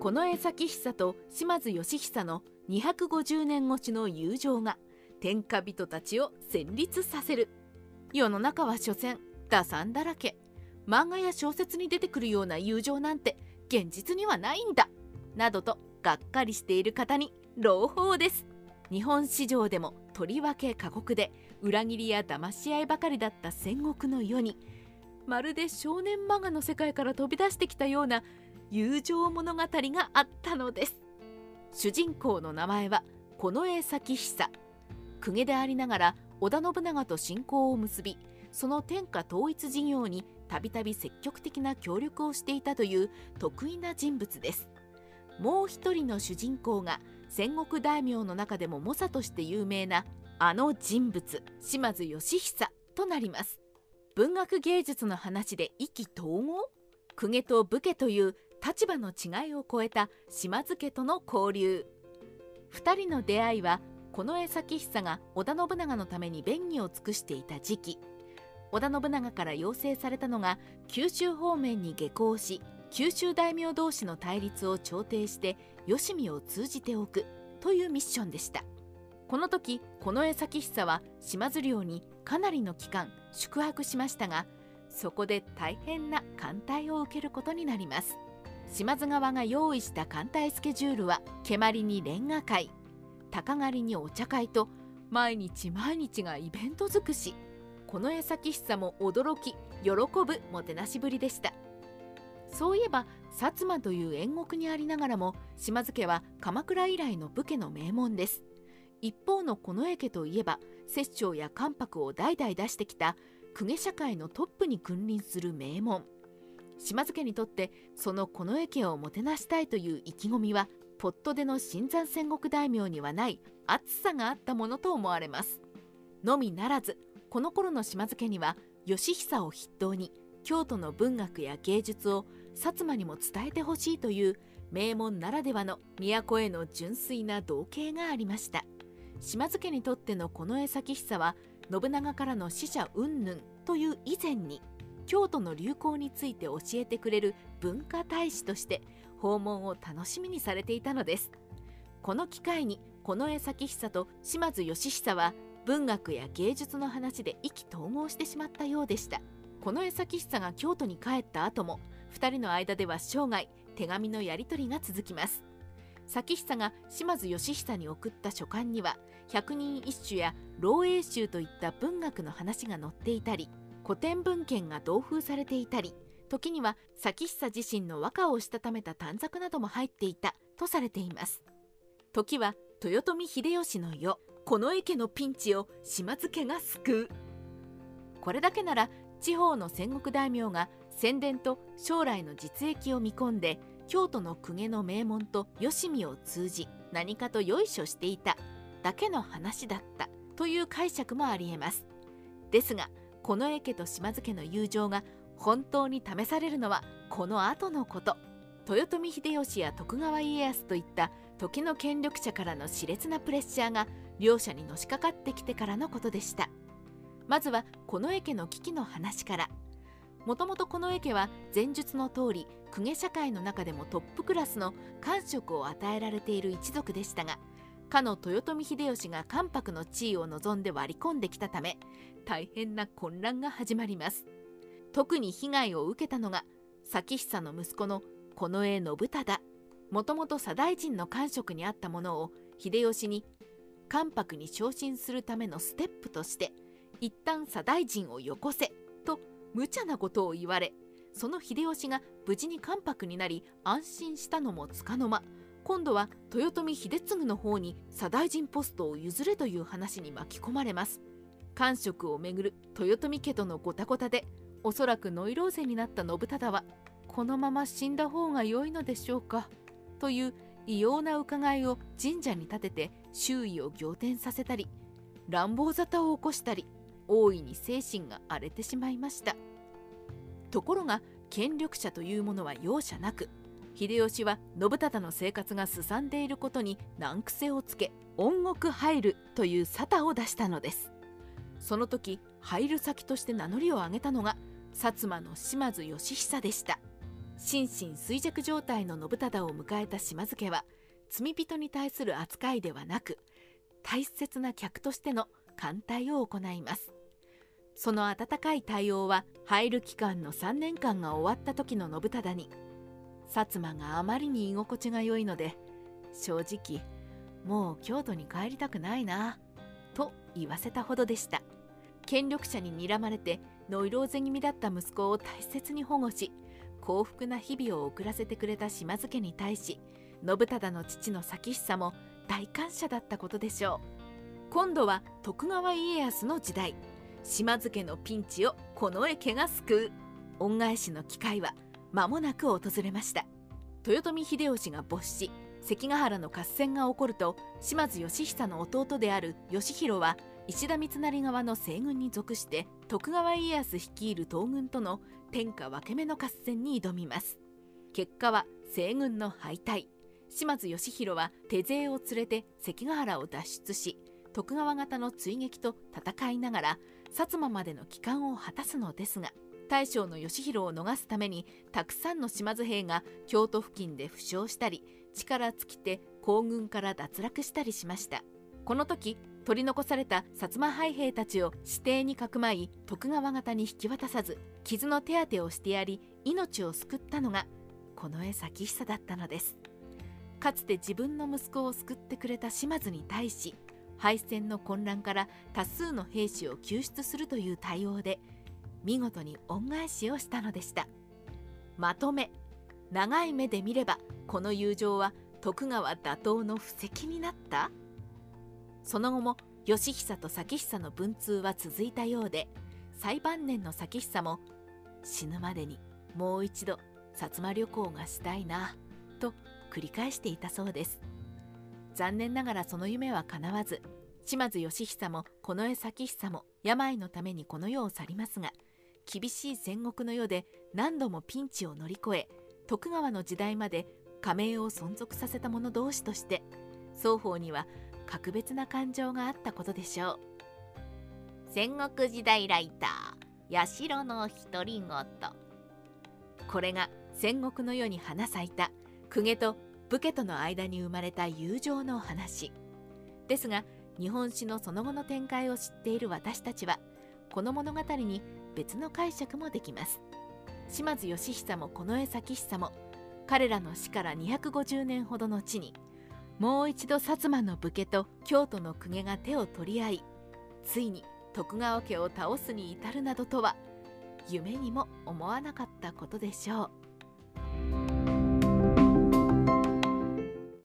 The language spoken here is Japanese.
近衛咲久と島津義久の250年越しの友情が天下人たちを戦慄させる。世の中は所詮打算だらけ。漫画や小説に出てくるような友情なんて現実にはないんだ。などとがっかりしている方に朗報です。日本市場でもとりわけ過酷で裏切りや騙し合いばかりだった戦国の世にまるで少年漫画の世界から飛び出してきたような友情物語があったのです。主人公の名前は近衛咲久。公家でありながら織田信長と親交を結びその天下統一事業にたびたび積極的な協力をしていたという得意な人物です。もう一人の主人公が戦国大名の中でも猛者として有名なあの人物島津義久となります。文学芸術の話で意気投合？公家と武家という立場の違いを超えた島津家との交流。2人の出会いは近衛咲久が織田信長のために便宜を尽くしていた時期。織田信長から要請されたのが九州方面に下校し九州大名同士の対立を調停して吉見を通じておくというミッションでした。この時近衛咲久は島津領にかなりの期間宿泊しましたがそこで大変な艦隊を受けることになります。島津側が用意した艦隊スケジュールは蹴鞠にレンガ会鷹狩りにお茶会と毎日毎日がイベント尽くし近衛咲久も驚き喜ぶもてなしぶりでした。そういえば薩摩という縁国にありながらも島津家は鎌倉以来の武家の名門です。一方の近衛家といえば摂政や関白を代々出してきた公家社会のトップに君臨する名門。島津家にとってその近衛家をもてなしたいという意気込みはポットでの新山戦国大名にはない熱さがあったものと思われます。のみならずこの頃の島津家には義久を筆頭に京都の文学や芸術を薩摩にも伝えてほしいという名門ならではの都への純粋な同型がありました。島津家にとっての近衛咲久は信長からの使者云々という以前に京都の流行について教えてくれる文化大使として訪問を楽しみにされていたのです。この機会に近衛咲久と島津義久は文学や芸術の話で意気投合してしまったようでした。近衛咲久が京都に帰った後も2人の間では生涯手紙のやり取りが続きます。咲久が島津義久に送った書簡には百人一首や老英集といった文学の話が載っていたり古典文献が同封されていたり時には咲久自身の和歌をしたためた短冊なども入っていたとされています。時は豊臣秀吉の世近衛家のピンチを島津家が救う。これだけなら地方の戦国大名が宣伝と将来の実益を見込んで京都の公家の名門と吉見を通じ何かとよいしょしていただけの話だったという解釈もありえます。ですが近衛家と島津家の友情が本当に試されるのはこの後のこと。豊臣秀吉や徳川家康といった時の権力者からの熾烈なプレッシャーが両者にのしかかってきてからのことでした。まずは近衛家の危機の話から。もともと近衛家は前述の通り公家社会の中でもトップクラスの官職を与えられている一族でしたがかの豊臣秀吉が関白の地位を望んで割り込んできたため大変な混乱が始まります。特に被害を受けたのが咲久の息子の近衛信忠。もともと左大臣の官職にあったものを秀吉に関白に昇進するためのステップとして一旦左大臣をよこせと無茶なことを言われその秀吉が無事に関白になり安心したのもつかの間今度は豊臣秀次の方に左大臣ポストを譲れという話に巻き込まれます。官職をめぐる豊臣家とのごたごたでおそらくノイローゼになった信忠はこのまま死んだ方が良いのでしょうかという異様な伺いを神社に立てて周囲を仰天させたり乱暴沙汰を起こしたり大いに精神が荒れてしまいました。ところが権力者というものは容赦なく秀吉は信忠の生活がすさんでいることに難癖をつけ恩獄入るという沙汰を出したのです。その時入る先として名乗りを上げたのが薩摩の島津義久でした。心身衰弱状態の信忠を迎えた島津家は罪人に対する扱いではなく大切な客としての艦隊を行います。その温かい対応は入る期間の3年間が終わった時の信忠に薩摩があまりに居心地が良いので正直もう京都に帰りたくないなと言わせたほどでした。権力者に睨まれてノイローゼ気味だった息子を大切に保護し幸福な日々を送らせてくれた島津家に対し信忠の父の咲久も大感謝だったことでしょう。今度は徳川家康の時代島津家のピンチを近衛家が救う。恩返しの機会は間もなく訪れました。豊臣秀吉が没し関ヶ原の合戦が起こると島津義久の弟である義弘は石田三成側の西軍に属して徳川家康率いる東軍との天下分け目の合戦に挑みます。結果は西軍の敗退。島津義弘は手勢を連れて関ヶ原を脱出し徳川方の追撃と戦いながら薩摩までの帰還を果たすのですが大将の義弘を逃すためにたくさんの島津兵が京都付近で負傷したり力尽きて行軍から脱落したりしました。この時取り残された薩摩敗兵たちを指定にかくまい徳川方に引き渡さず傷の手当てをしてやり命を救ったのが近衛咲久だったのです。かつて自分の息子を救ってくれた島津に対し敗戦の混乱から多数の兵士を救出するという対応で見事に恩返しをしたのでした。まとめ長い目で見ればこの友情は徳川打倒の布石になった？その後も義久と咲久の文通は続いたようで最晩年の咲久も死ぬまでにもう一度薩摩旅行がしたいなと繰り返していたそうです。残念ながらその夢は叶わず島津義久も近衛咲久も病のためにこの世を去りますが厳しい戦国の世で何度もピンチを乗り越え徳川の時代まで加盟を存続させた者同士として双方には格別な感情があったことでしょう。戦国時代ライター八代の独り言。これが戦国の世に花咲いた公家と武家との間に生まれた友情の話。ですが日本史のその後の展開を知っている私たちはこの物語に別の解釈もできます島津義久も近衛咲久も彼らの死から250年ほどの地にもう一度薩摩の武家と京都の公家が手を取り合いついに徳川家を倒すに至るなどとは夢にも思わなかったことでしょう。